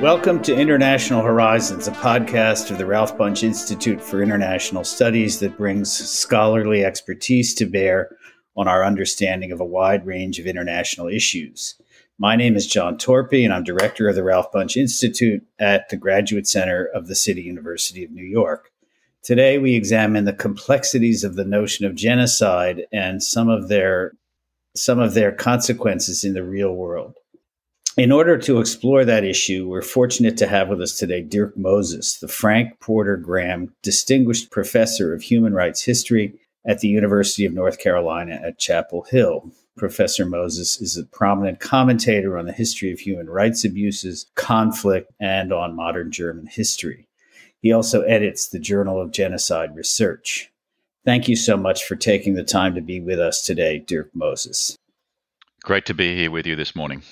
Welcome to International Horizons, a podcast of the Ralph Bunche Institute for International Studies that brings scholarly expertise to bear on our understanding of a wide range of international issues. My name is John Torpy, and I'm director of the Ralph Bunche Institute at the Graduate Center of the City University of New York. Today, we examine the complexities of the notion of genocide and some of their some of their consequences in the real world. In order to explore that issue, we're fortunate to have with us today Dirk Moses, the Frank Porter Graham Distinguished Professor of Human Rights History at the University of North Carolina at Chapel Hill. Professor Moses is a prominent commentator on the history of human rights abuses, conflict, and on modern German history. He also edits the Journal of Genocide Research. Thank you so much for taking the time to be with us today, Dirk Moses. Great to be here with you this morning.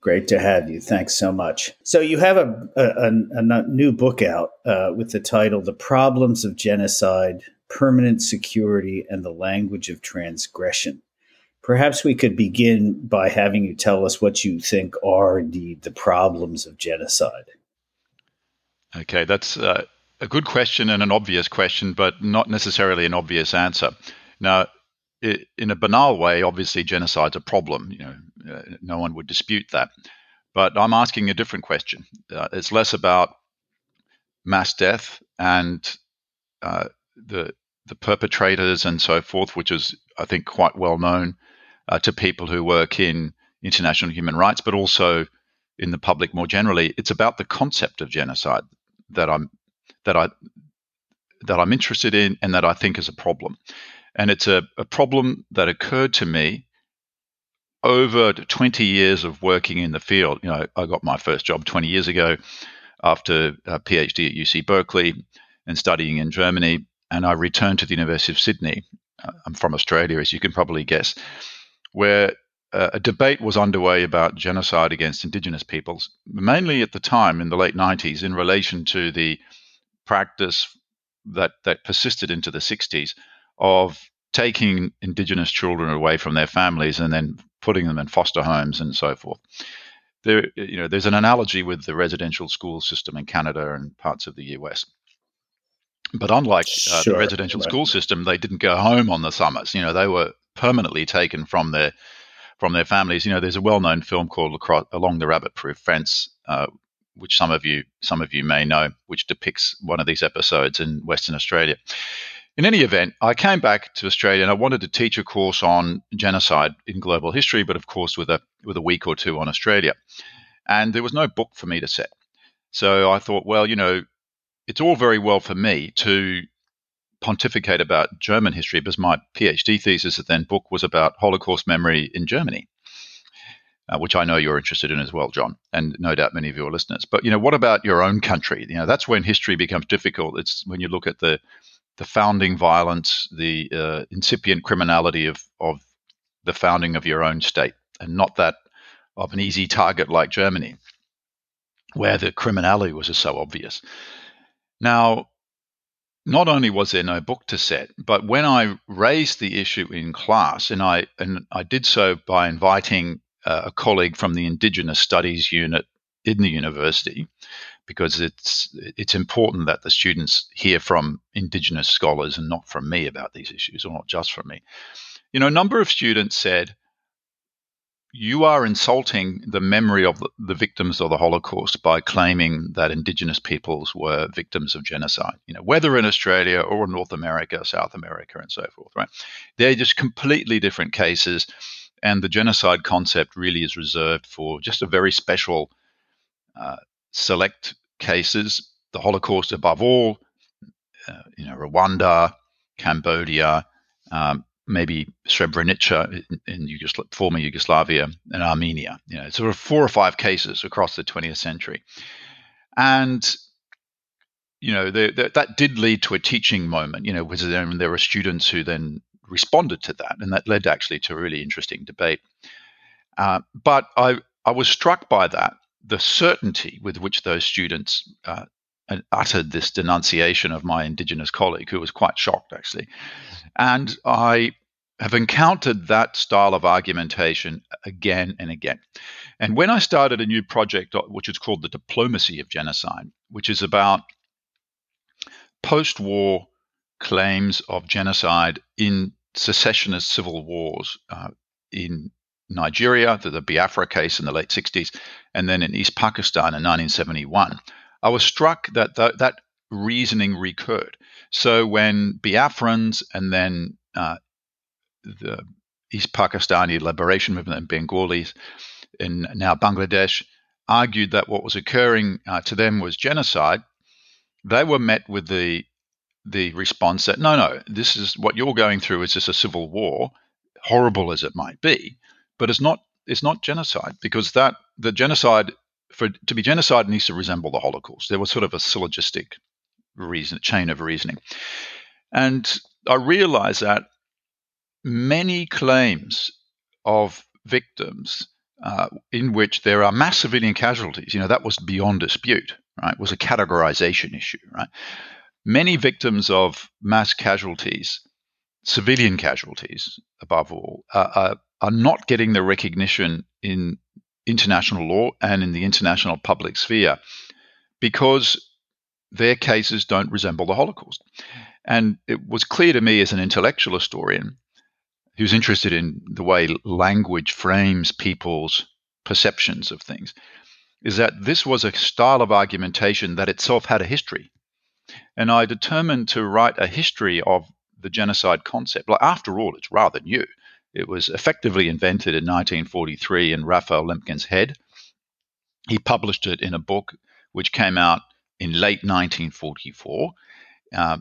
Great to have you. Thanks so much. So, you have a, a, a new book out uh, with the title The Problems of Genocide, Permanent Security, and the Language of Transgression. Perhaps we could begin by having you tell us what you think are indeed the problems of genocide. Okay, that's uh, a good question and an obvious question, but not necessarily an obvious answer. Now, in a banal way, obviously genocide's a problem. You know, uh, no one would dispute that. But I'm asking a different question. Uh, it's less about mass death and uh, the the perpetrators and so forth, which is I think quite well known uh, to people who work in international human rights, but also in the public more generally. It's about the concept of genocide that I'm that I that I'm interested in and that I think is a problem. And it's a, a problem that occurred to me over 20 years of working in the field. You know, I got my first job 20 years ago after a PhD at UC Berkeley and studying in Germany. And I returned to the University of Sydney. Uh, I'm from Australia, as you can probably guess, where uh, a debate was underway about genocide against Indigenous peoples, mainly at the time in the late 90s, in relation to the practice that, that persisted into the 60s of taking indigenous children away from their families and then putting them in foster homes and so forth. There, you know, there's an analogy with the residential school system in Canada and parts of the US. But unlike uh, sure, the residential right. school system, they didn't go home on the summers. You know, they were permanently taken from their from their families. You know, there's a well-known film called Across, "Along the Rabbit-Proof Fence," uh, which some of you some of you may know, which depicts one of these episodes in Western Australia. In any event, I came back to Australia and I wanted to teach a course on genocide in global history, but of course with a with a week or two on Australia. And there was no book for me to set. So I thought, well, you know, it's all very well for me to pontificate about German history because my PhD thesis at then book was about Holocaust memory in Germany. Uh, which I know you're interested in as well, John, and no doubt many of your listeners. But you know, what about your own country? You know, that's when history becomes difficult. It's when you look at the the founding violence, the uh, incipient criminality of, of the founding of your own state, and not that of an easy target like Germany, where the criminality was so obvious. Now, not only was there no book to set, but when I raised the issue in class, and I and I did so by inviting uh, a colleague from the Indigenous Studies unit in the university, because it's it's important that the students hear from indigenous scholars and not from me about these issues or not just from me. You know a number of students said you are insulting the memory of the victims of the holocaust by claiming that indigenous peoples were victims of genocide you know whether in australia or north america south america and so forth right? They're just completely different cases and the genocide concept really is reserved for just a very special uh, select cases, the Holocaust above all, uh, you know, Rwanda, Cambodia, um, maybe Srebrenica in, in Yugosl- former Yugoslavia, and Armenia. You know, sort of four or five cases across the 20th century, and you know the, the, that did lead to a teaching moment. You know, because then there were students who then responded to that, and that led actually to a really interesting debate. Uh, but I I was struck by that the certainty with which those students uh, uttered this denunciation of my Indigenous colleague, who was quite shocked actually. And I have encountered that style of argumentation again and again. And when I started a new project, uh, which is called the Diplomacy of Genocide, which is about post war claims of genocide in secessionist civil wars uh, in Nigeria, the, the Biafra case in the late 60s, and then in East Pakistan in 1971, I was struck that th- that reasoning recurred. So when Biafrans and then uh, the East Pakistani Liberation Movement and Bengalis in now Bangladesh argued that what was occurring uh, to them was genocide, they were met with the the response that no, no, this is what you're going through is just a civil war, horrible as it might be, but it's not it's not genocide because that the genocide for to be genocide needs to resemble the Holocaust. There was sort of a syllogistic reason chain of reasoning, and I realized that many claims of victims uh, in which there are mass civilian casualties, you know, that was beyond dispute, right? It was a categorization issue, right? Many victims of mass casualties, civilian casualties above all, uh, are, are not getting the recognition in international law and in the international public sphere because their cases don't resemble the Holocaust. And it was clear to me as an intellectual historian who's interested in the way language frames people's perceptions of things is that this was a style of argumentation that itself had a history. And I determined to write a history of the genocide concept. Like, after all, it's rather new. It was effectively invented in 1943 in Raphael Lemkin's head. He published it in a book which came out in late 1944. Uh,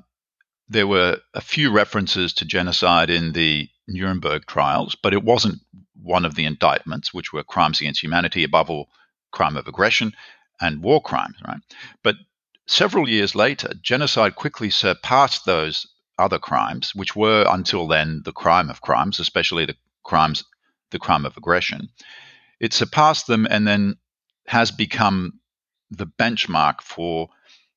there were a few references to genocide in the Nuremberg trials, but it wasn't one of the indictments, which were crimes against humanity, above all, crime of aggression and war crimes, right? But several years later, genocide quickly surpassed those other crimes, which were until then the crime of crimes, especially the crimes, the crime of aggression. It surpassed them and then has become the benchmark for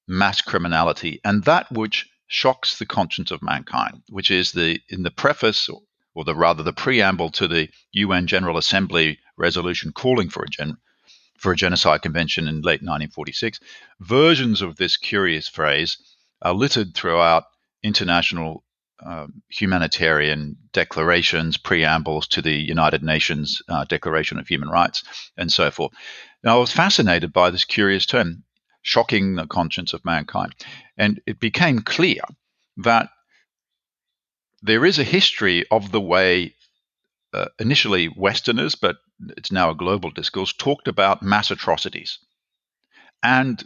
mass criminality, and that which shocks the conscience of mankind, which is the in the preface or the rather the preamble to the UN General Assembly resolution calling for a gen, for a genocide convention in late 1946, versions of this curious phrase are littered throughout international um, humanitarian declarations, preambles to the United Nations uh, Declaration of Human Rights, and so forth. Now, I was fascinated by this curious term, shocking the conscience of mankind. And it became clear that there is a history of the way uh, initially Westerners, but it's now a global discourse, talked about mass atrocities and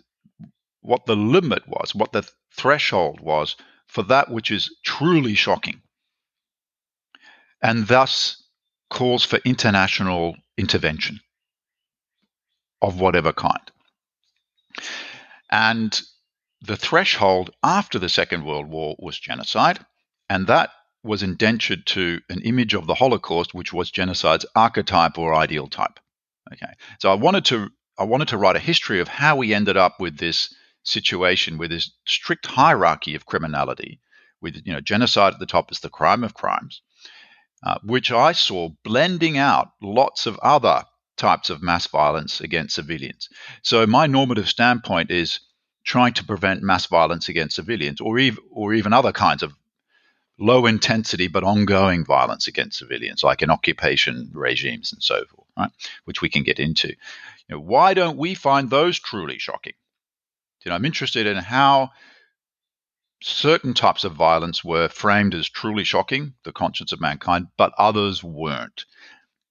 what the limit was, what the threshold was for that which is truly shocking, and thus calls for international intervention of whatever kind. And the threshold after the Second World War was genocide, and that was indentured to an image of the Holocaust, which was genocide's archetype or ideal type. Okay, so I wanted to I wanted to write a history of how we ended up with this situation, with this strict hierarchy of criminality, with you know genocide at the top is the crime of crimes, uh, which I saw blending out lots of other types of mass violence against civilians. So my normative standpoint is trying to prevent mass violence against civilians, or even or even other kinds of low intensity but ongoing violence against civilians, like in occupation regimes and so forth, right? Which we can get into. You know, why don't we find those truly shocking? You know, I'm interested in how certain types of violence were framed as truly shocking, the conscience of mankind, but others weren't.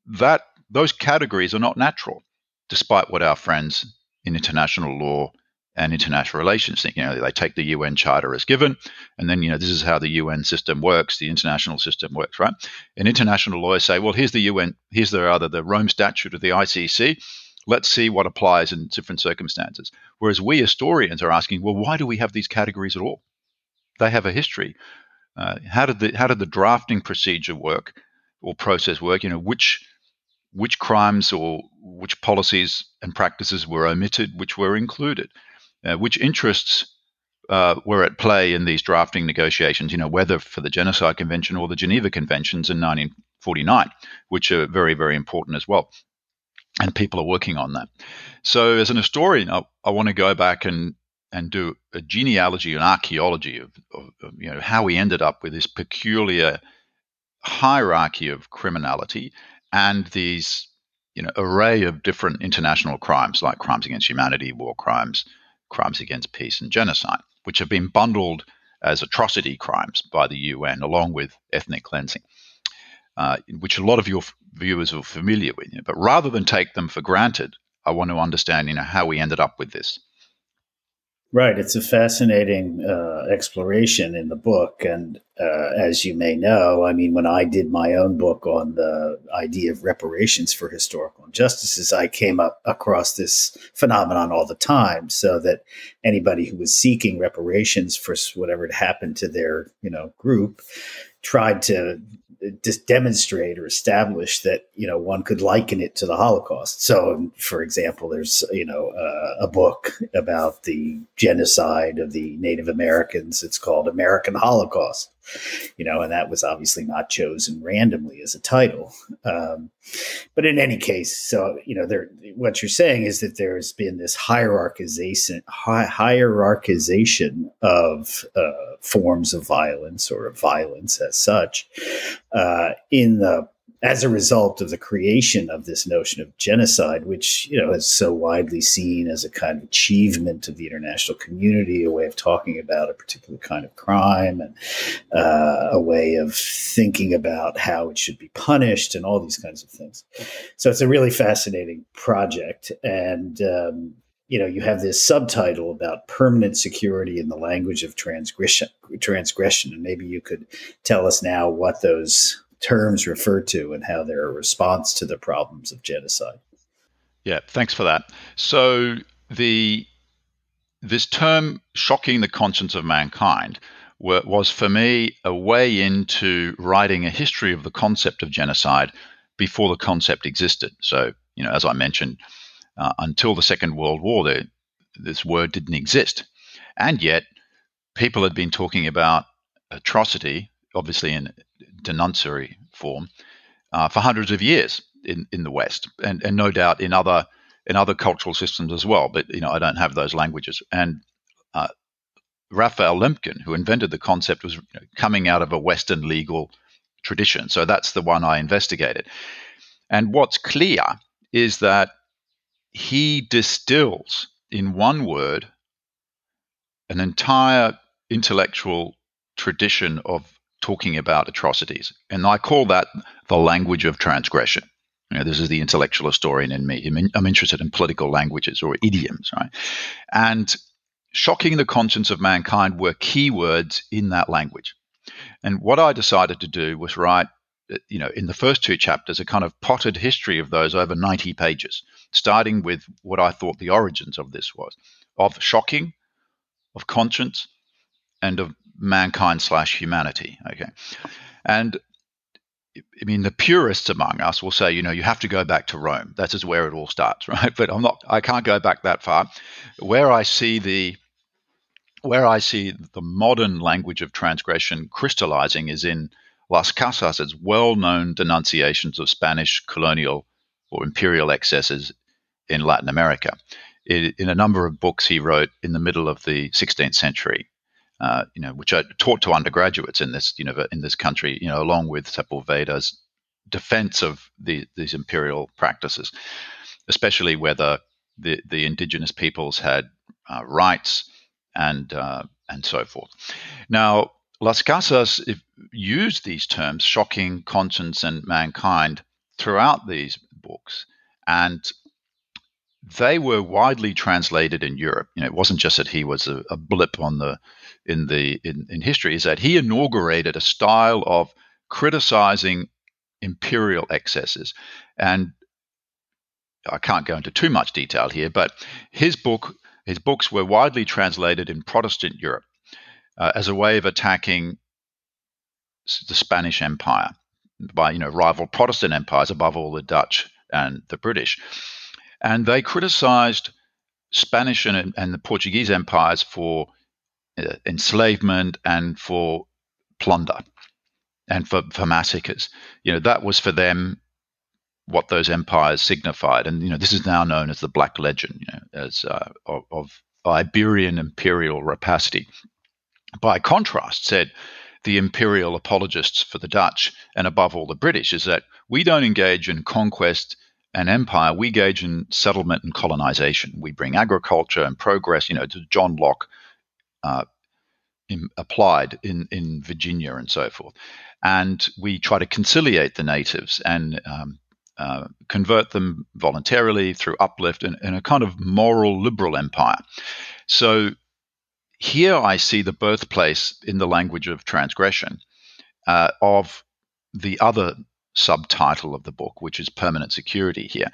That those categories are not natural, despite what our friends in international law and international relations. You know, they take the UN Charter as given, and then you know this is how the UN system works, the international system works, right? And international lawyers say, well, here's the UN, here's the other the Rome Statute of the ICC. Let's see what applies in different circumstances. Whereas we historians are asking, well, why do we have these categories at all? They have a history. Uh, how did the how did the drafting procedure work or process work? You know, which which crimes or which policies and practices were omitted, which were included, uh, which interests uh, were at play in these drafting negotiations, you know, whether for the Genocide Convention or the Geneva Conventions in 1949, which are very, very important as well. And people are working on that. So, as an historian, I, I want to go back and and do a genealogy and archaeology of, of, of, you know how we ended up with this peculiar hierarchy of criminality and these you know array of different international crimes like crimes against humanity, war crimes, crimes against peace, and genocide, which have been bundled as atrocity crimes by the UN along with ethnic cleansing, uh, which a lot of your viewers are familiar with. But rather than take them for granted, I want to understand you know how we ended up with this. Right. It's a fascinating uh, exploration in the book. And uh, as you may know, I mean, when I did my own book on the idea of reparations for historical injustices, I came up across this phenomenon all the time. So that anybody who was seeking reparations for whatever had happened to their, you know, group tried to just demonstrate or establish that you know one could liken it to the Holocaust. So, for example, there's you know uh, a book about the genocide of the Native Americans. It's called American Holocaust, you know, and that was obviously not chosen randomly as a title. Um, but in any case, so you know, there what you're saying is that there's been this hierarchization, hi- hierarchization of uh, forms of violence or of violence as such uh, in the as a result of the creation of this notion of genocide, which you know is so widely seen as a kind of achievement of the international community, a way of talking about a particular kind of crime, and uh, a way of thinking about how it should be punished, and all these kinds of things. So it's a really fascinating project, and um, you know you have this subtitle about permanent security in the language of transgression transgression and maybe you could tell us now what those terms refer to and how they're a response to the problems of genocide. Yeah, thanks for that. So the this term "shocking the conscience of mankind" was for me a way into writing a history of the concept of genocide before the concept existed. So, you know, as I mentioned, uh, until the Second World War, there, this word didn't exist, and yet people had been talking about atrocity, obviously in denunciatory form uh, for hundreds of years in, in the West, and, and no doubt in other in other cultural systems as well. But you know, I don't have those languages. And uh, Raphael Lemkin, who invented the concept, was coming out of a Western legal tradition. So that's the one I investigated. And what's clear is that he distills in one word an entire intellectual tradition of talking about atrocities. And I call that the language of transgression. You know, this is the intellectual historian in me. I'm interested in political languages or idioms, right? And shocking the conscience of mankind were keywords in that language. And what I decided to do was write, uh, you know, in the first two chapters, a kind of potted history of those over 90 pages, starting with what I thought the origins of this was of shocking, of conscience, and of mankind slash humanity. Okay. And I mean, the purists among us will say, you know, you have to go back to Rome. That is where it all starts, right? But I'm not. I can't go back that far. Where I see the where I see the modern language of transgression crystallizing is in Las Casas' It's well-known denunciations of Spanish colonial or imperial excesses in Latin America. in a number of books he wrote in the middle of the 16th century, uh, you know, which I taught to undergraduates in this, you know, in this country, you know, along with Sepulveda's defense of the, these imperial practices, especially whether the, the indigenous peoples had uh, rights and uh, and so forth. Now, Las Casas used these terms, shocking, conscience, and mankind, throughout these books, and they were widely translated in Europe. You know, it wasn't just that he was a, a blip on the in the in, in history. Is that he inaugurated a style of criticizing imperial excesses, and I can't go into too much detail here, but his book his books were widely translated in Protestant Europe uh, as a way of attacking the Spanish Empire by you know rival Protestant empires, above all the Dutch and the British. And they criticized Spanish and, and the Portuguese empires for enslavement and for plunder and for, for massacres. You know, that was for them what those empires signified. And, you know, this is now known as the Black Legend, you know, as uh, of, of Iberian imperial rapacity. By contrast, said the imperial apologists for the Dutch and above all the British, is that we don't engage in conquest and empire, we engage in settlement and colonization. We bring agriculture and progress, you know, to John Locke uh, in, applied in, in Virginia and so forth. And we try to conciliate the natives and um, uh, convert them voluntarily through uplift in, in a kind of moral liberal empire. So here I see the birthplace in the language of transgression uh, of the other subtitle of the book, which is permanent security here.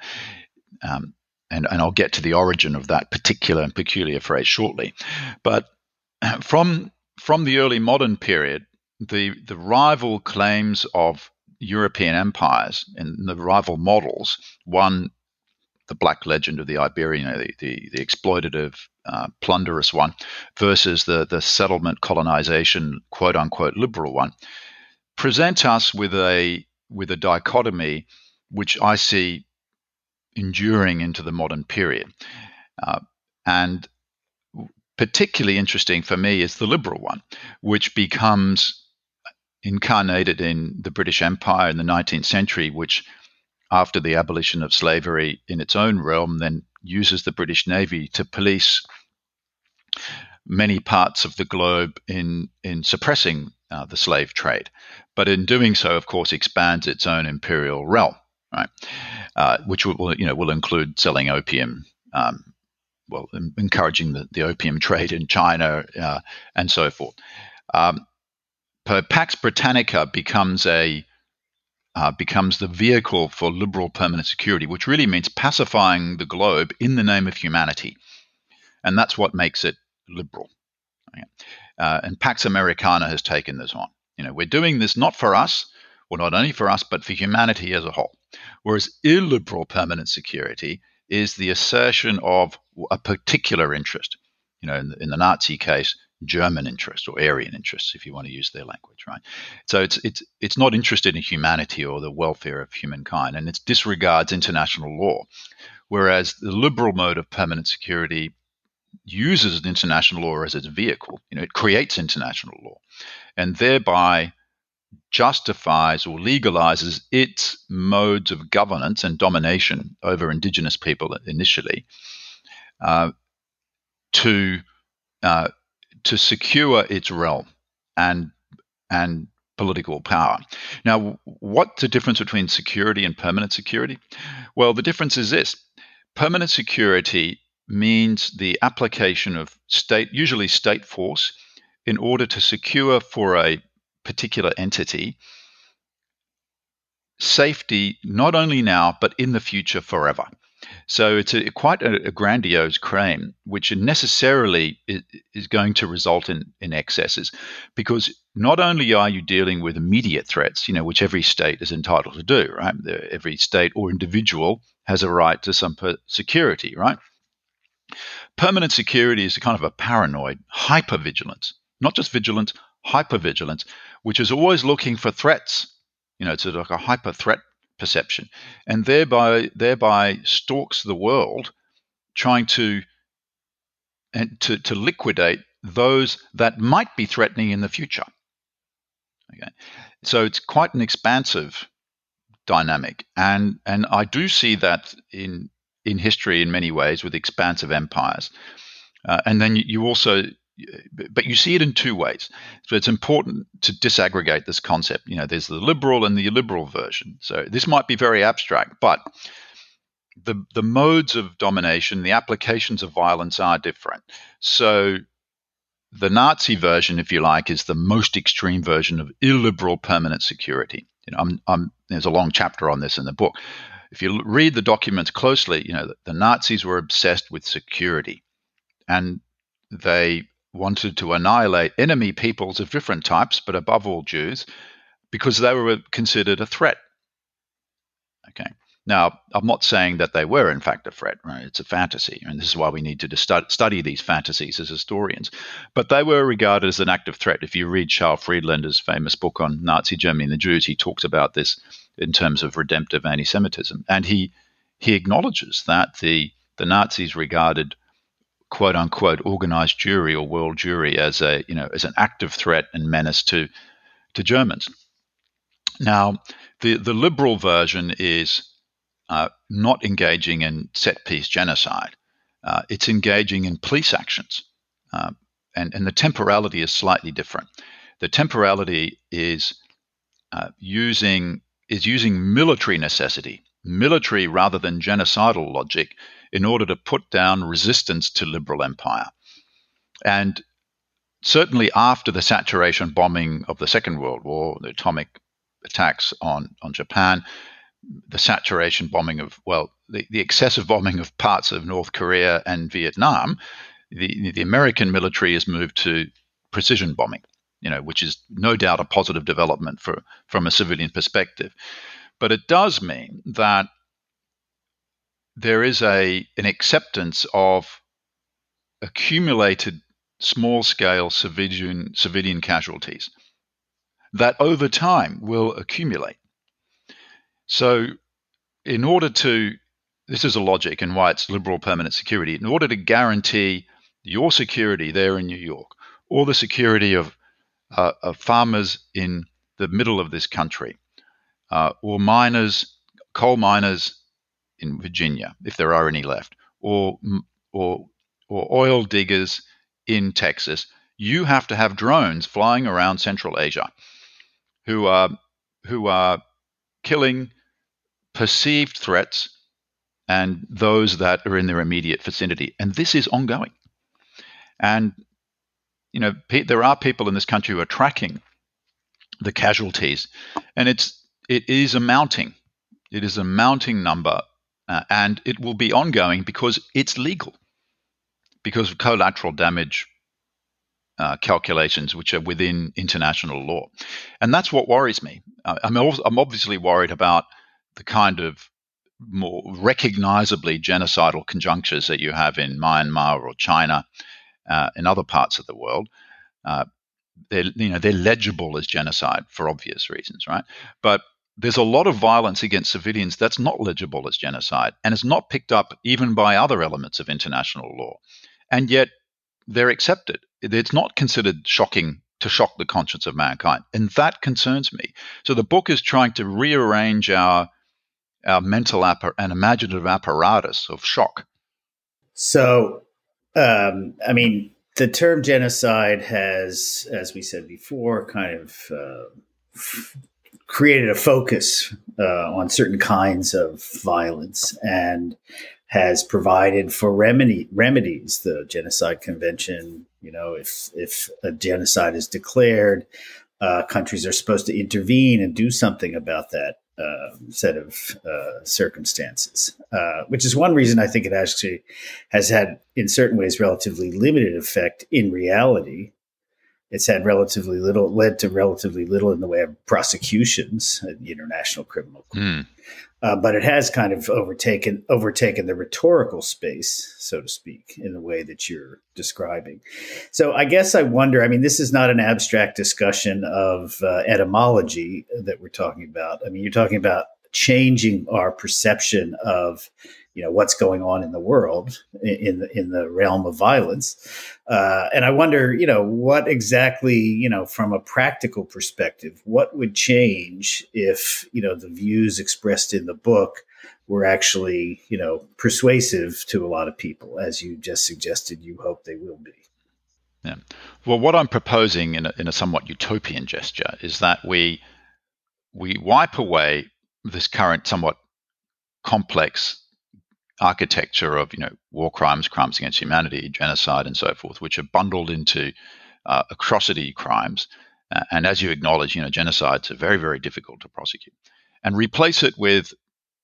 Um, and, and I'll get to the origin of that particular and peculiar phrase shortly. But from from the early modern period, the the rival claims of European empires and the rival models, one the black legend of the Iberian, the, the, the exploitative, uh, plunderous one, versus the, the settlement colonization, quote unquote, liberal one, present us with a with a dichotomy which I see enduring into the modern period. Uh, and particularly interesting for me is the liberal one, which becomes incarnated in the British Empire in the 19th century, which, after the abolition of slavery in its own realm, then uses the British Navy to police many parts of the globe in, in suppressing uh, the slave trade. But in doing so, of course, expands its own imperial realm, right? Uh, which will, you know, will include selling opium um, well, encouraging the, the opium trade in China uh, and so forth. Um, Pax Britannica becomes a uh, becomes the vehicle for liberal permanent security, which really means pacifying the globe in the name of humanity, and that's what makes it liberal. Uh, and Pax Americana has taken this on. You know, we're doing this not for us, well, not only for us, but for humanity as a whole. Whereas illiberal permanent security is the assertion of a particular interest. You know, in the, in the Nazi case, German interest or Aryan interests, if you want to use their language, right? So it's it's it's not interested in humanity or the welfare of humankind, and it disregards international law. Whereas the liberal mode of permanent security uses international law as its vehicle. You know, it creates international law, and thereby justifies or legalizes its modes of governance and domination over indigenous people initially to uh, to secure its realm and and political power. Now, what's the difference between security and permanent security? Well, the difference is this: permanent security means the application of state, usually state force, in order to secure for a particular entity safety not only now but in the future forever. So it's a, quite a, a, grandiose claim, which necessarily is, going to result in, in excesses, because not only are you dealing with immediate threats, you know, which every state is entitled to do, right? Every state or individual has a right to some security, right? Permanent security is a kind of a paranoid hypervigilance, not just vigilance, hypervigilance, which is always looking for threats. You know, it's like a hyper threat perception, and thereby thereby stalks the world, trying to and to, to liquidate those that might be threatening in the future. Okay, so it's quite an expansive dynamic, and and I do see that in in history in many ways with expansive empires, uh, and then you also but you see it in two ways. So it's important to disaggregate this concept. You know, there's the liberal and the illiberal version. So this might be very abstract, but the the modes of domination, the applications of violence are different. So the Nazi version, if you like, is the most extreme version of illiberal permanent security. You know, I'm, I'm, there's a long chapter on this in the book. If you read the documents closely, you know the, the Nazis were obsessed with security, and they wanted to annihilate enemy peoples of different types, but above all Jews, because they were considered a threat. Okay. Now, I'm not saying that they were, in fact, a threat. Right? It's a fantasy, and this is why we need to study these fantasies as historians. But they were regarded as an active threat. If you read Charles Friedlander's famous book on Nazi Germany and the Jews, he talks about this in terms of redemptive anti-Semitism, and he he acknowledges that the the Nazis regarded quote unquote organized Jewry or world Jewry as a you know as an active threat and menace to to Germans. Now, the the liberal version is uh, not engaging in set piece genocide. Uh, it's engaging in police actions. Uh, and, and the temporality is slightly different. The temporality is uh, using is using military necessity, military rather than genocidal logic, in order to put down resistance to liberal empire. And certainly after the saturation bombing of the Second World War, the atomic attacks on, on Japan, the saturation bombing of, well, the, the excessive bombing of parts of North Korea and Vietnam, the, the American military has moved to precision bombing, you know, which is no doubt a positive development for, from a civilian perspective. But it does mean that there is a an acceptance of accumulated small scale civilian civilian casualties that over time will accumulate. So, in order to, this is a logic and why it's liberal permanent security, in order to guarantee your security there in New York or the security of, uh, of farmers in the middle of this country uh, or miners, coal miners in Virginia, if there are any left, or, or, or oil diggers in Texas, you have to have drones flying around Central Asia who are, who are killing perceived threats and those that are in their immediate vicinity. And this is ongoing. And, you know, there are people in this country who are tracking the casualties, and it's it is a mounting. It is a mounting number, uh, and it will be ongoing because it's legal, because of collateral damage uh, calculations which are within international law, and that's what worries me. Uh, I'm, I'm obviously worried about the kind of more recognizably genocidal conjunctures that you have in Myanmar or China uh, in other parts of the world. Uh, they're, you know, they're legible as genocide for obvious reasons, right? But there's a lot of violence against civilians that's not legible as genocide and is not picked up even by other elements of international law. And yet they're accepted. It's not considered shocking to shock the conscience of mankind. And that concerns me. So the book is trying to rearrange our our mental and imaginative apparatus of shock. So, um, I mean, the term genocide has, as we said before, kind of uh, created a focus uh, on certain kinds of violence and has provided for remedy remedies. The Genocide Convention, you know, if if a genocide is declared, uh, countries are supposed to intervene and do something about that uh, set of uh, circumstances, uh, which is one reason I think it actually has had, in certain ways, relatively limited effect in reality. It's had relatively little, led to relatively little in the way of prosecutions at the International Criminal Court. Mm. Uh, but it has kind of overtaken overtaken the rhetorical space, so to speak, in the way that you're describing. So I guess I wonder. I mean, this is not an abstract discussion of uh, etymology that we're talking about. I mean, you're talking about changing our perception of you know what's going on in the world in the in the realm of violence uh, and i wonder you know what exactly you know from a practical perspective what would change if you know the views expressed in the book were actually you know persuasive to a lot of people as you just suggested you hope they will be yeah. Well, what I'm proposing in a, in a somewhat utopian gesture is that we we wipe away this current somewhat complex architecture of you know war crimes, crimes against humanity, genocide, and so forth, which are bundled into uh, atrocity crimes. Uh, and as you acknowledge, you know genocides are very very difficult to prosecute, and replace it with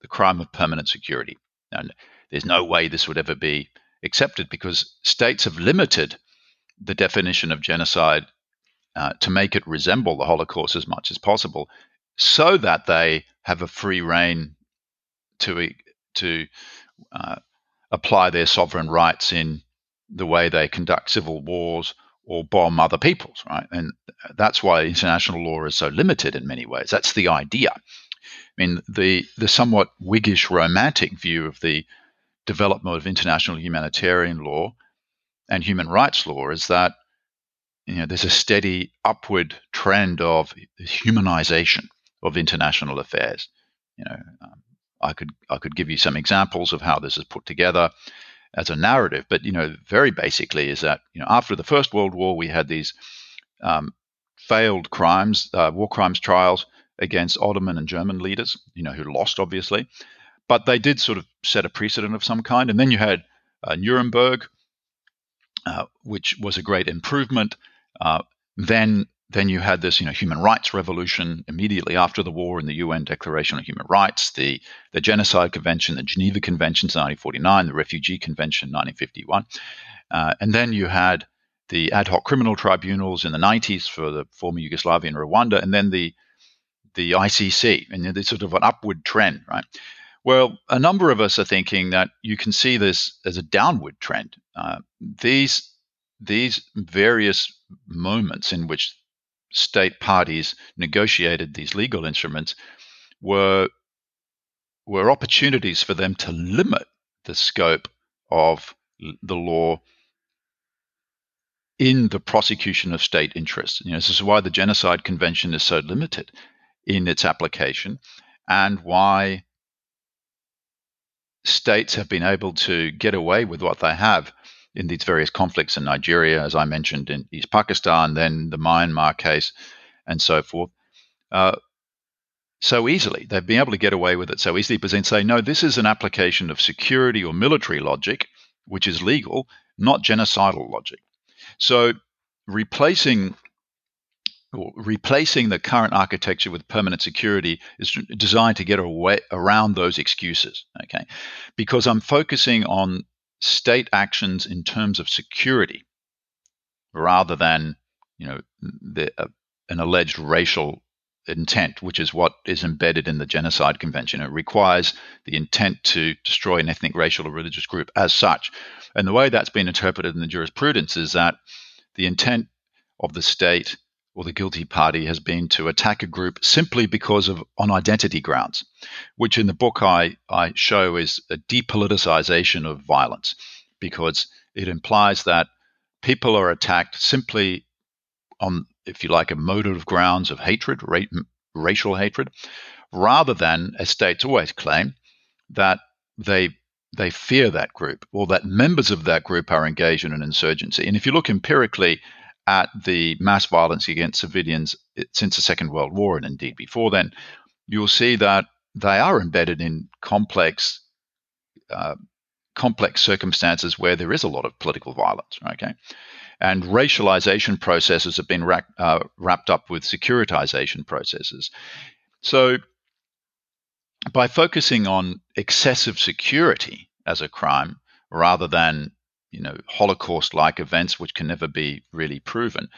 the crime of permanent security. And there's no way this would ever be accepted because states have limited the definition of genocide uh, to make it resemble the Holocaust as much as possible, so that they have a free reign to to uh, apply their sovereign rights in the way they conduct civil wars or bomb other peoples, right? And that's why international law is so limited in many ways. That's the idea. I mean, the the somewhat Whiggish romantic view of the development of international humanitarian law and human rights law is that you know there's a steady upward trend of humanization of international affairs. You know, um, I could I could give you some examples of how this is put together as a narrative, but you know, very basically is that you know after the First World War we had these um, failed crimes, uh, war crimes trials against Ottoman and German leaders, you know, who lost obviously, but they did sort of set a precedent of some kind, and then you had uh, Nuremberg, uh, which was a great improvement. Uh, then then you had this, you know, human rights revolution immediately after the war in the UN Declaration on Human Rights, the, the Genocide Convention, the Geneva Conventions 1949, the Refugee Convention 1951. Uh, and then you had the ad hoc criminal tribunals in the 90s for the former Yugoslavia and Rwanda, and then the the ICC, and there's sort of an upward trend, right? Well, a number of us are thinking that you can see this as a downward trend. Uh, these these various moments in which state parties negotiated these legal instruments were were opportunities for them to limit the scope of the law in the prosecution of state interests. You know, this is why the Genocide Convention is so limited in its application, and why states have been able to get away with what they have in these various conflicts in Nigeria, as I mentioned, in East Pakistan, then the Myanmar case, and so forth. Uh, so easily. They've been able to get away with it so easily because they say, no, this is an application of security or military logic, which is legal, not genocidal logic. So replacing or replacing the current architecture with permanent security is designed to get away around those excuses. Okay, because I'm focusing on state actions in terms of security rather than you know the, uh, an alleged racial intent, which is what is embedded in the Genocide Convention. It requires the intent to destroy an ethnic, racial, or religious group as such. And the way that's been interpreted in the jurisprudence is that the intent of the state or the guilty party has been to attack a group simply because of on identity grounds, which in the book I, I show is a depoliticization of violence because it implies that people are attacked simply on, if you like, a motive grounds of hatred, ra- racial hatred, rather than, as states always claim, that they they fear that group or that members of that group are engaged in an insurgency. And if you look empirically at the mass violence against civilians since the Second World War, and indeed before then, you'll see that they are embedded in complex, uh, complex circumstances where there is a lot of political violence. Okay, and racialization processes have been ra- uh, wrapped up with securitization processes. So, by focusing on excessive security as a crime rather than you know Holocaust-like events, which can never be really proven.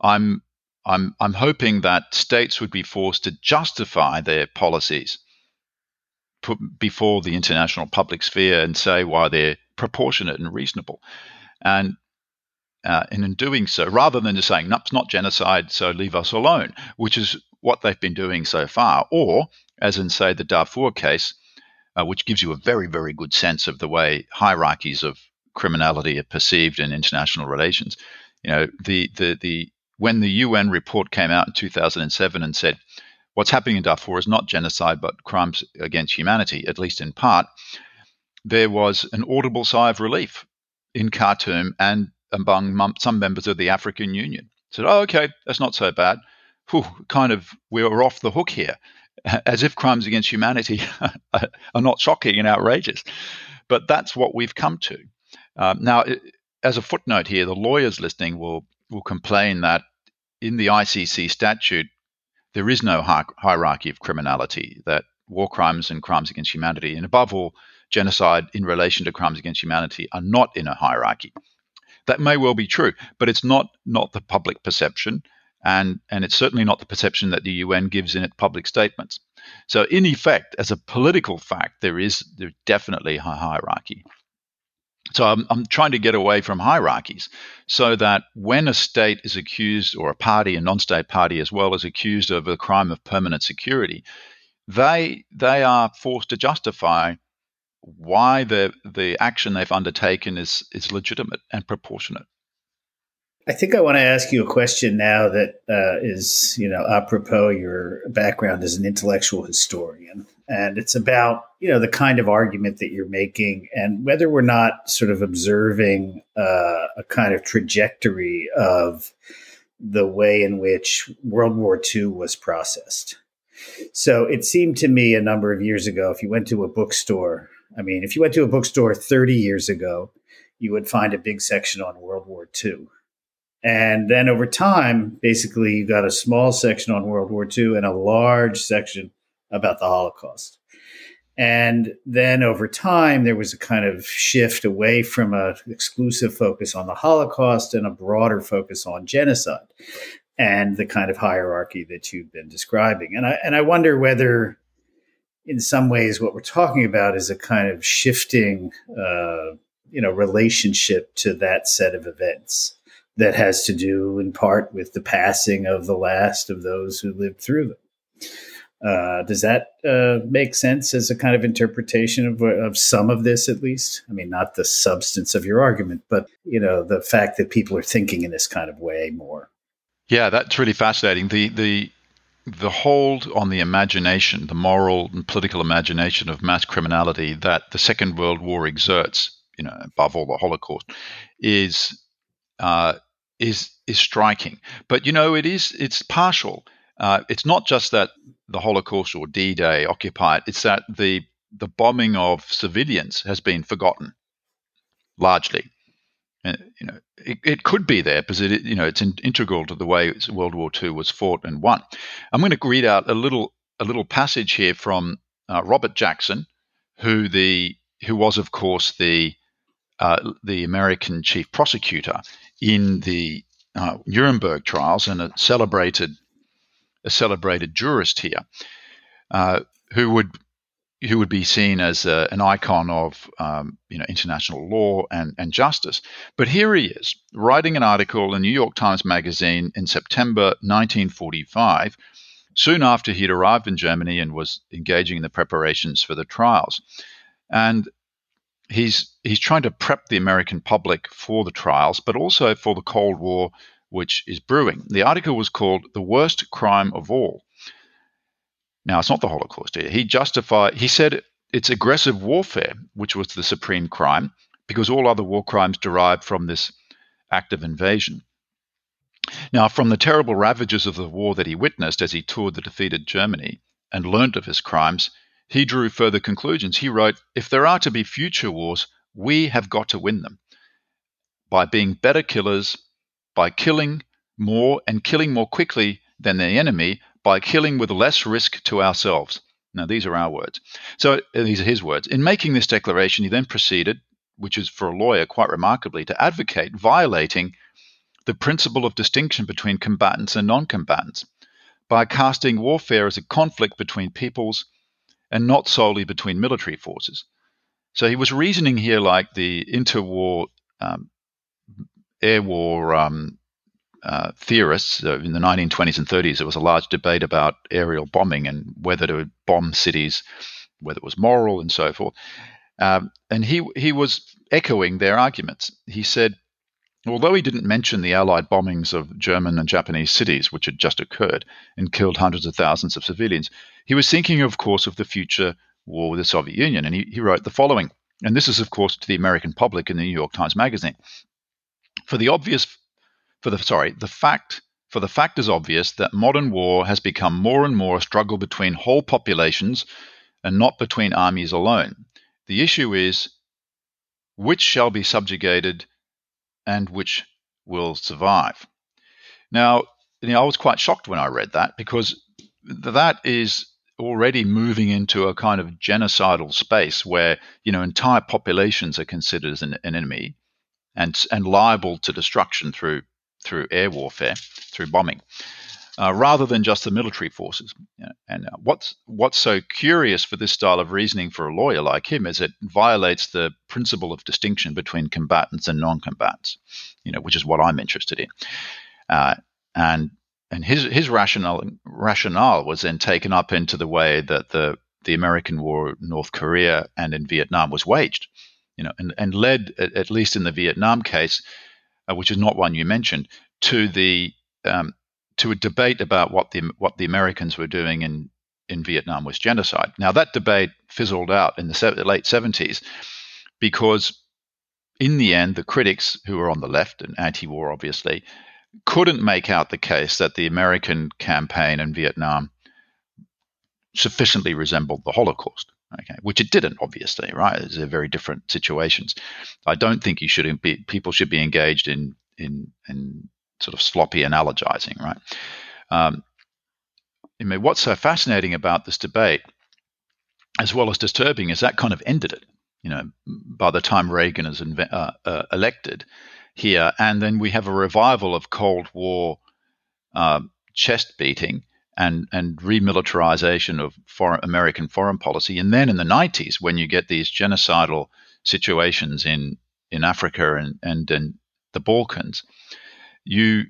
I'm I'm I'm hoping that states would be forced to justify their policies before the international public sphere and say why they're proportionate and reasonable, and uh, and in doing so, rather than just saying, "Nope, it's not genocide, so leave us alone," which is what they've been doing so far, or as in say the Darfur case, uh, which gives you a very very good sense of the way hierarchies of criminality are perceived in international relations. You know, the the the when the UN report came out in 2007 and said what's happening in Darfur is not genocide but crimes against humanity, at least in part, there was an audible sigh of relief in Khartoum and among some members of the African Union. Said, "Oh, okay, that's not so bad. Whew, kind of, we're off the hook here." As if crimes against humanity are not shocking and outrageous. But that's what we've come to. Um, now, as a footnote here, the lawyers listening will will complain that in the ICC statute there is no hierarchy of criminality. That war crimes and crimes against humanity, and above all, genocide in relation to crimes against humanity, are not in a hierarchy. That may well be true, but it's not not the public perception, And, and it's certainly not the perception that the UN gives in its public statements. So, in effect, as a political fact, there is there definitely a hierarchy. So I'm, I'm, trying to get away from hierarchies so that when a state is accused, or a party, a non state party as well, is accused of a crime of permanent security, they, they are forced to justify why the, the action they've undertaken is, is legitimate and proportionate. I think I want to ask you a question now that uh, is, you know, apropos your background as an intellectual historian. And it's about, you know, the kind of argument that you're making and whether we're not sort of observing uh, a kind of trajectory of the way in which World War II was processed. So it seemed to me a number of years ago, if you went to a bookstore, I mean, if you went to a bookstore 30 years ago, you would find a big section on World War II and then over time, basically, you got a small section on World War II and a large section about the Holocaust. And then over time, there was a kind of shift away from an exclusive focus on the Holocaust and a broader focus on genocide and the kind of hierarchy that you've been describing. And I, and I wonder whether, in some ways, what we're talking about is a kind of shifting, uh, you know, relationship to that set of events that has to do in part with the passing of the last of those who lived through them. Uh, does that uh, make sense as a kind of interpretation of, of some of this, at least? I mean, not the substance of your argument, but you know, the fact that people are thinking in this kind of way more. Yeah, that's really fascinating. The the the hold on the imagination, the moral and political imagination of mass criminality that the Second World War exerts, you know, above all the Holocaust, is uh, is is striking. But you know, it is it's partial. Uh, it's not just that the Holocaust or D-Day occupied; it's that the the bombing of civilians has been forgotten largely. Uh, you know, it, it, could be there because it, you know, it's in, integral to the way World War II was fought and won. I'm going to read out a little a little passage here from uh, Robert Jackson, who the who was, of course, the uh, the American chief prosecutor in the uh, Nuremberg trials and a celebrated a celebrated jurist here, uh, who would who would be seen as a, an icon of um, you know international law and, and justice. But here he is writing an article in New York Times Magazine in September 1945, soon after he'd arrived in Germany and was engaging in the preparations for the trials. And he's he's trying to prep the American public for the trials, but also for the Cold War, which is brewing. The article was called "The Worst Crime of All." Now, it's not the Holocaust. He justified. He said it's aggressive warfare, which was the supreme crime, because all other war crimes derived from this act of invasion. Now, from the terrible ravages of the war that he witnessed as he toured the defeated Germany and learnt of his crimes, he drew further conclusions. He wrote, If there are to be future wars, we have got to win them by being better killers, by killing more and killing more quickly than the enemy, by killing with less risk to ourselves. Now, these are our words. So, uh, these are his words. In making this declaration, he then proceeded, which is for a lawyer quite remarkably, to advocate violating the principle of distinction between combatants and non combatants by casting warfare as a conflict between peoples and not solely between military forces. So he was reasoning here like the interwar um, air war um, uh, theorists uh, in the 1920s and 30s. There was a large debate about aerial bombing and whether to bomb cities, whether it was moral and so forth. Um, and he he was echoing their arguments. He said, although he didn't mention the Allied bombings of German and Japanese cities, which had just occurred and killed hundreds of thousands of civilians, he was thinking, of course, of the future war with the Soviet Union, and he, he wrote the following. And this is, of course, to the American public in the New York Times Magazine. For the obvious, for the sorry, the fact for the fact is obvious that modern war has become more and more a struggle between whole populations and not between armies alone. The issue is which shall be subjugated and which will survive. Now, you know, I was quite shocked when I read that because that is already moving into a kind of genocidal space where you know entire populations are considered as an, an enemy and and liable to destruction through through air warfare, through bombing, uh, rather than just the military forces. And uh, what's what's so curious for this style of reasoning for a lawyer like him is it violates the principle of distinction between combatants and non-combatants, you know, which is what I'm interested in. Uh, and and his his rationale rationale was then taken up into the way that the the American war North Korea and in Vietnam was waged, you know, and, and led at, least in the Vietnam case, uh, which is not one you mentioned, to the um, to a debate about what the what the Americans were doing in in Vietnam was genocide. Now that debate fizzled out in the late 70s because in the end the critics who were on the left and anti-war obviously couldn't make out the case that the American campaign in Vietnam sufficiently resembled the Holocaust. Okay, which it didn't, obviously, right? They're very different situations. I don't think you should be people should be engaged in in in sort of sloppy analogizing, right? Um, I mean, what's so fascinating about this debate, as well as disturbing, is that kind of ended it. You know, by the time Reagan is inve- uh, uh, elected here, and then we have a revival of Cold War uh, chest beating and and remilitarization of foreign, American foreign policy, and then in the 90s, when you get these genocidal situations in in Africa and and in the Balkans, you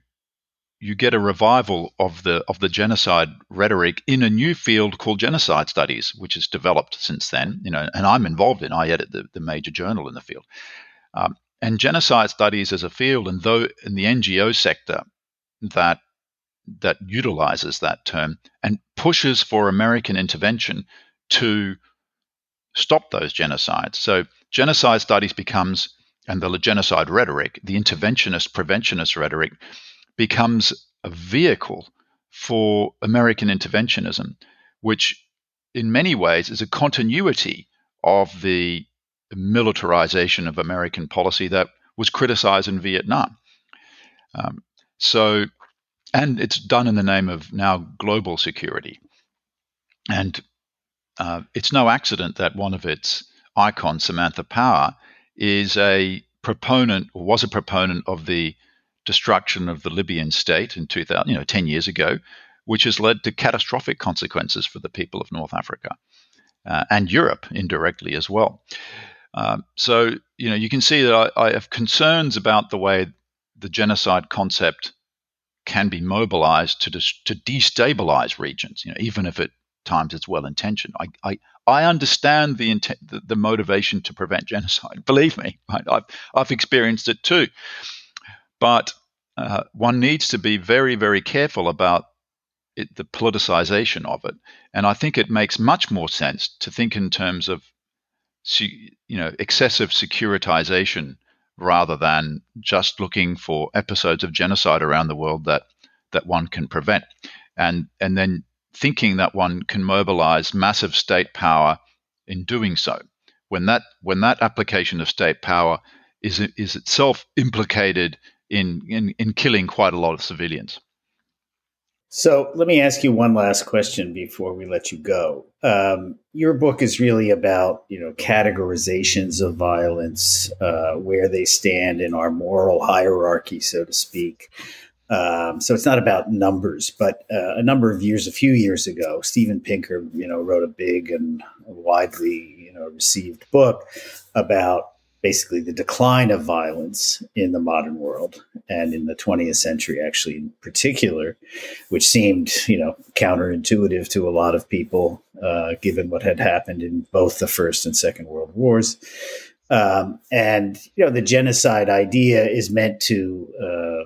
you get a revival of the of the genocide rhetoric in a new field called genocide studies, which has developed since then. You know, and I'm involved in. I edit the, the major journal in the field, um, and genocide studies as a field, and though in the NGO sector that that utilizes that term and pushes for American intervention to stop those genocides. So genocide studies becomes and the genocide rhetoric, the interventionist, preventionist rhetoric, becomes a vehicle for American interventionism, which in many ways is a continuity of the militarization of American policy that was criticized in Vietnam. Um, so, and it's done in the name of now global security. And uh, it's no accident that one of its icons, Samantha Power, is a proponent or was a proponent of the destruction of the Libyan state in 2000, you know, 10 years ago, which has led to catastrophic consequences for the people of North Africa uh, and Europe indirectly as well. Um, so, you know, you can see that I, I have concerns about the way the genocide concept can be mobilized to dis- to destabilize regions, you know, even if at times it's well intentioned. I, I, I understand the, intent, the, the motivation to prevent genocide. Believe me, right? I've I've experienced it too. But uh, one needs to be very very careful about it, the politicization of it, and I think it makes much more sense to think in terms of you know excessive securitization rather than just looking for episodes of genocide around the world that that one can prevent and and then thinking that one can mobilize massive state power in doing so. When that when that application of state power is is itself implicated in, in, in killing quite a lot of civilians. So let me ask you one last question before we let you go. Um, your book is really about you know categorizations of violence, uh, where they stand in our moral hierarchy, so to speak. Um, so it's not about numbers, but uh, a number of years, a few years ago, Steven Pinker, you know, wrote a big and widely, you know, received book about basically the decline of violence in the modern world and in the 20th century, actually in particular, which seemed, you know, counterintuitive to a lot of people, uh, given what had happened in both the First and Second World Wars. Um, and you know the genocide idea is meant to uh,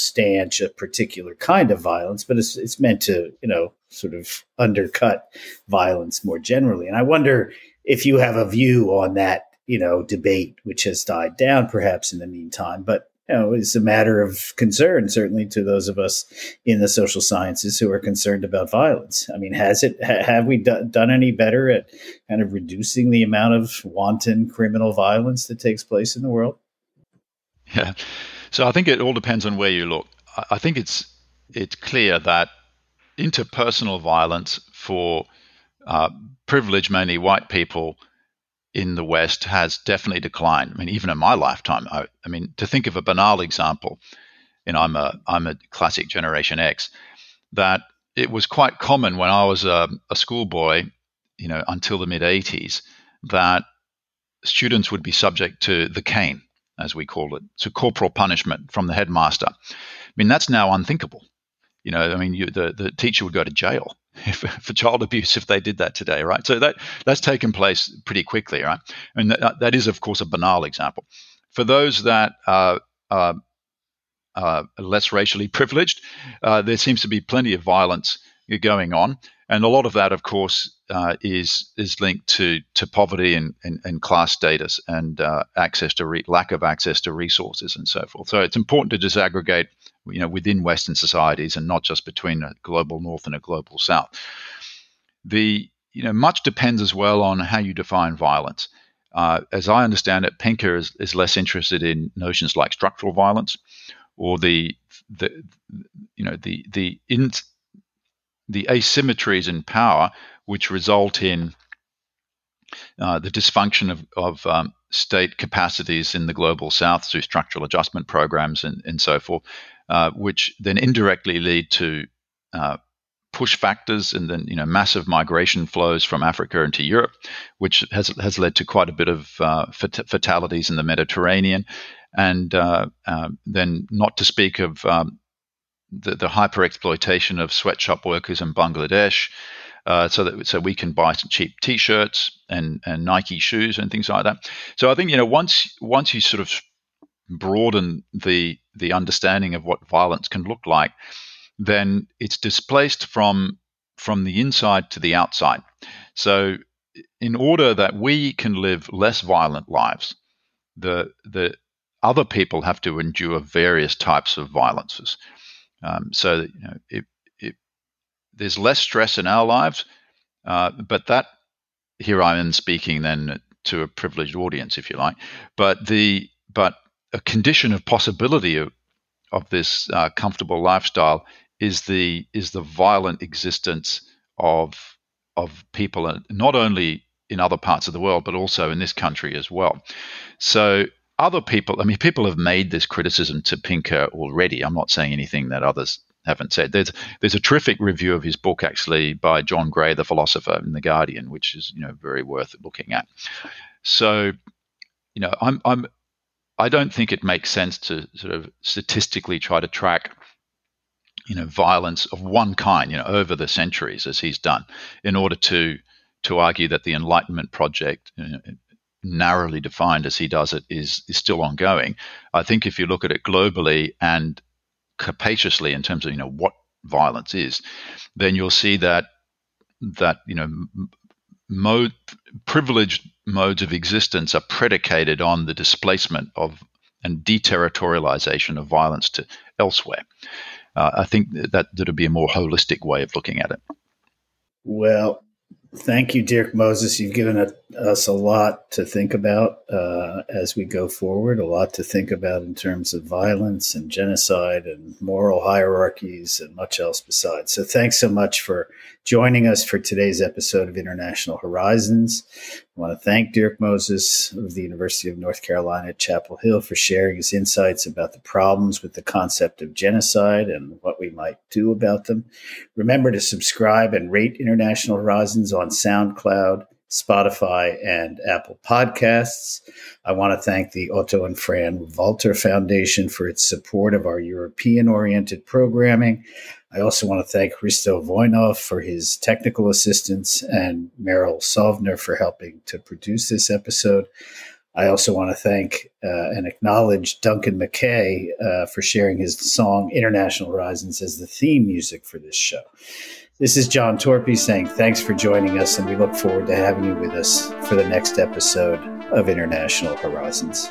stanch a particular kind of violence, but it's it's meant to you know sort of undercut violence more generally. And I wonder if you have a view on that you know debate, which has died down perhaps in the meantime, but you know, it's a matter of concern, certainly to those of us in the social sciences who are concerned about violence. I mean, has it ha- have we do- done any better at kind of reducing the amount of wanton criminal violence that takes place in the world? Yeah, so I think it all depends on where you look. I think it's it's clear that interpersonal violence for uh, privileged, mainly white people in the West has definitely declined. I mean, even in my lifetime, I, I, mean, to think of a banal example, you know, I'm a I'm a classic Generation X, that it was quite common when I was a, a schoolboy, you know, until the mid 80s, that students would be subject to the cane, as we call it, to corporal punishment from the headmaster. I mean, that's now unthinkable. You know, I mean, you, the the teacher would go to jail if, for child abuse if they did that today, right? So that that's taken place pretty quickly, right? And that, that is, of course, a banal example. For those that are, are, are less racially privileged, uh, there seems to be plenty of violence going on, and a lot of that, of course, uh, is is linked to to poverty and, and, and class status and uh, access to re- lack of access to resources and so forth. So it's important to disaggregate, you know, within Western societies and not just between a global North and a global South. The you know much depends as well on how you define violence. Uh, as I understand it, Pinker is, is less interested in notions like structural violence or the the you know the the in, the asymmetries in power which result in uh, the dysfunction of, of um, state capacities in the global south through structural adjustment programs and, and so forth, uh, which then indirectly lead to uh, push factors and then you know massive migration flows from Africa into Europe, which has has led to quite a bit of uh, fat- fatalities in the Mediterranean, and uh, uh, then not to speak of um, the, the hyper exploitation of sweatshop workers in Bangladesh. Uh, so that so we can buy some cheap T-shirts and, and Nike shoes and things like that. So I think you know once once you sort of broaden the the understanding of what violence can look like, then it's displaced from from the inside to the outside. So in order that we can live less violent lives, the the other people have to endure various types of violences. Um, so you know, it, it, there's less stress in our lives, uh, but that here I am speaking then to a privileged audience, if you like. But the but a condition of possibility of of this uh, comfortable lifestyle is the is the violent existence of of people, uh, not only in other parts of the world, but also in this country as well. So other people, I mean, people have made this criticism to Pinker already. I'm not saying anything that others haven't said. There's there's a terrific review of his book actually by John Gray, the philosopher, in the Guardian, which is you know very worth looking at. So, you know, I'm I'm I don't think it makes sense to sort of statistically try to track you know violence of one kind you know over the centuries as he's done in order to to argue that the enlightenment project narrowly defined as he does it is is still ongoing. I think if you look at it globally and capaciously in terms of you know what violence is, then you'll see that that you know mode privileged modes of existence are predicated on the displacement of and deterritorialization of violence to elsewhere. Uh, I think that that would be a more holistic way of looking at it. Well, Thank you, Dirk Moses. You've given us a lot to think about uh, as we go forward, a lot to think about in terms of violence and genocide and moral hierarchies and much else besides. So, thanks so much for joining us for today's episode of International Horizons. I want to thank Dirk Moses of the University of North Carolina at Chapel Hill for sharing his insights about the problems with the concept of genocide and what we might do about them. Remember to subscribe and rate International Horizons on SoundCloud, Spotify, and Apple Podcasts. I want to thank the Otto and Fran Walter Foundation for its support of our European oriented programming. I also want to thank Hristo Voinov for his technical assistance and Meryl Sovner for helping to produce this episode. I also want to thank uh, and acknowledge Duncan McKay uh, for sharing his song International Horizons as the theme music for this show. This is John Torpey saying thanks for joining us, and we look forward to having you with us for the next episode of International Horizons.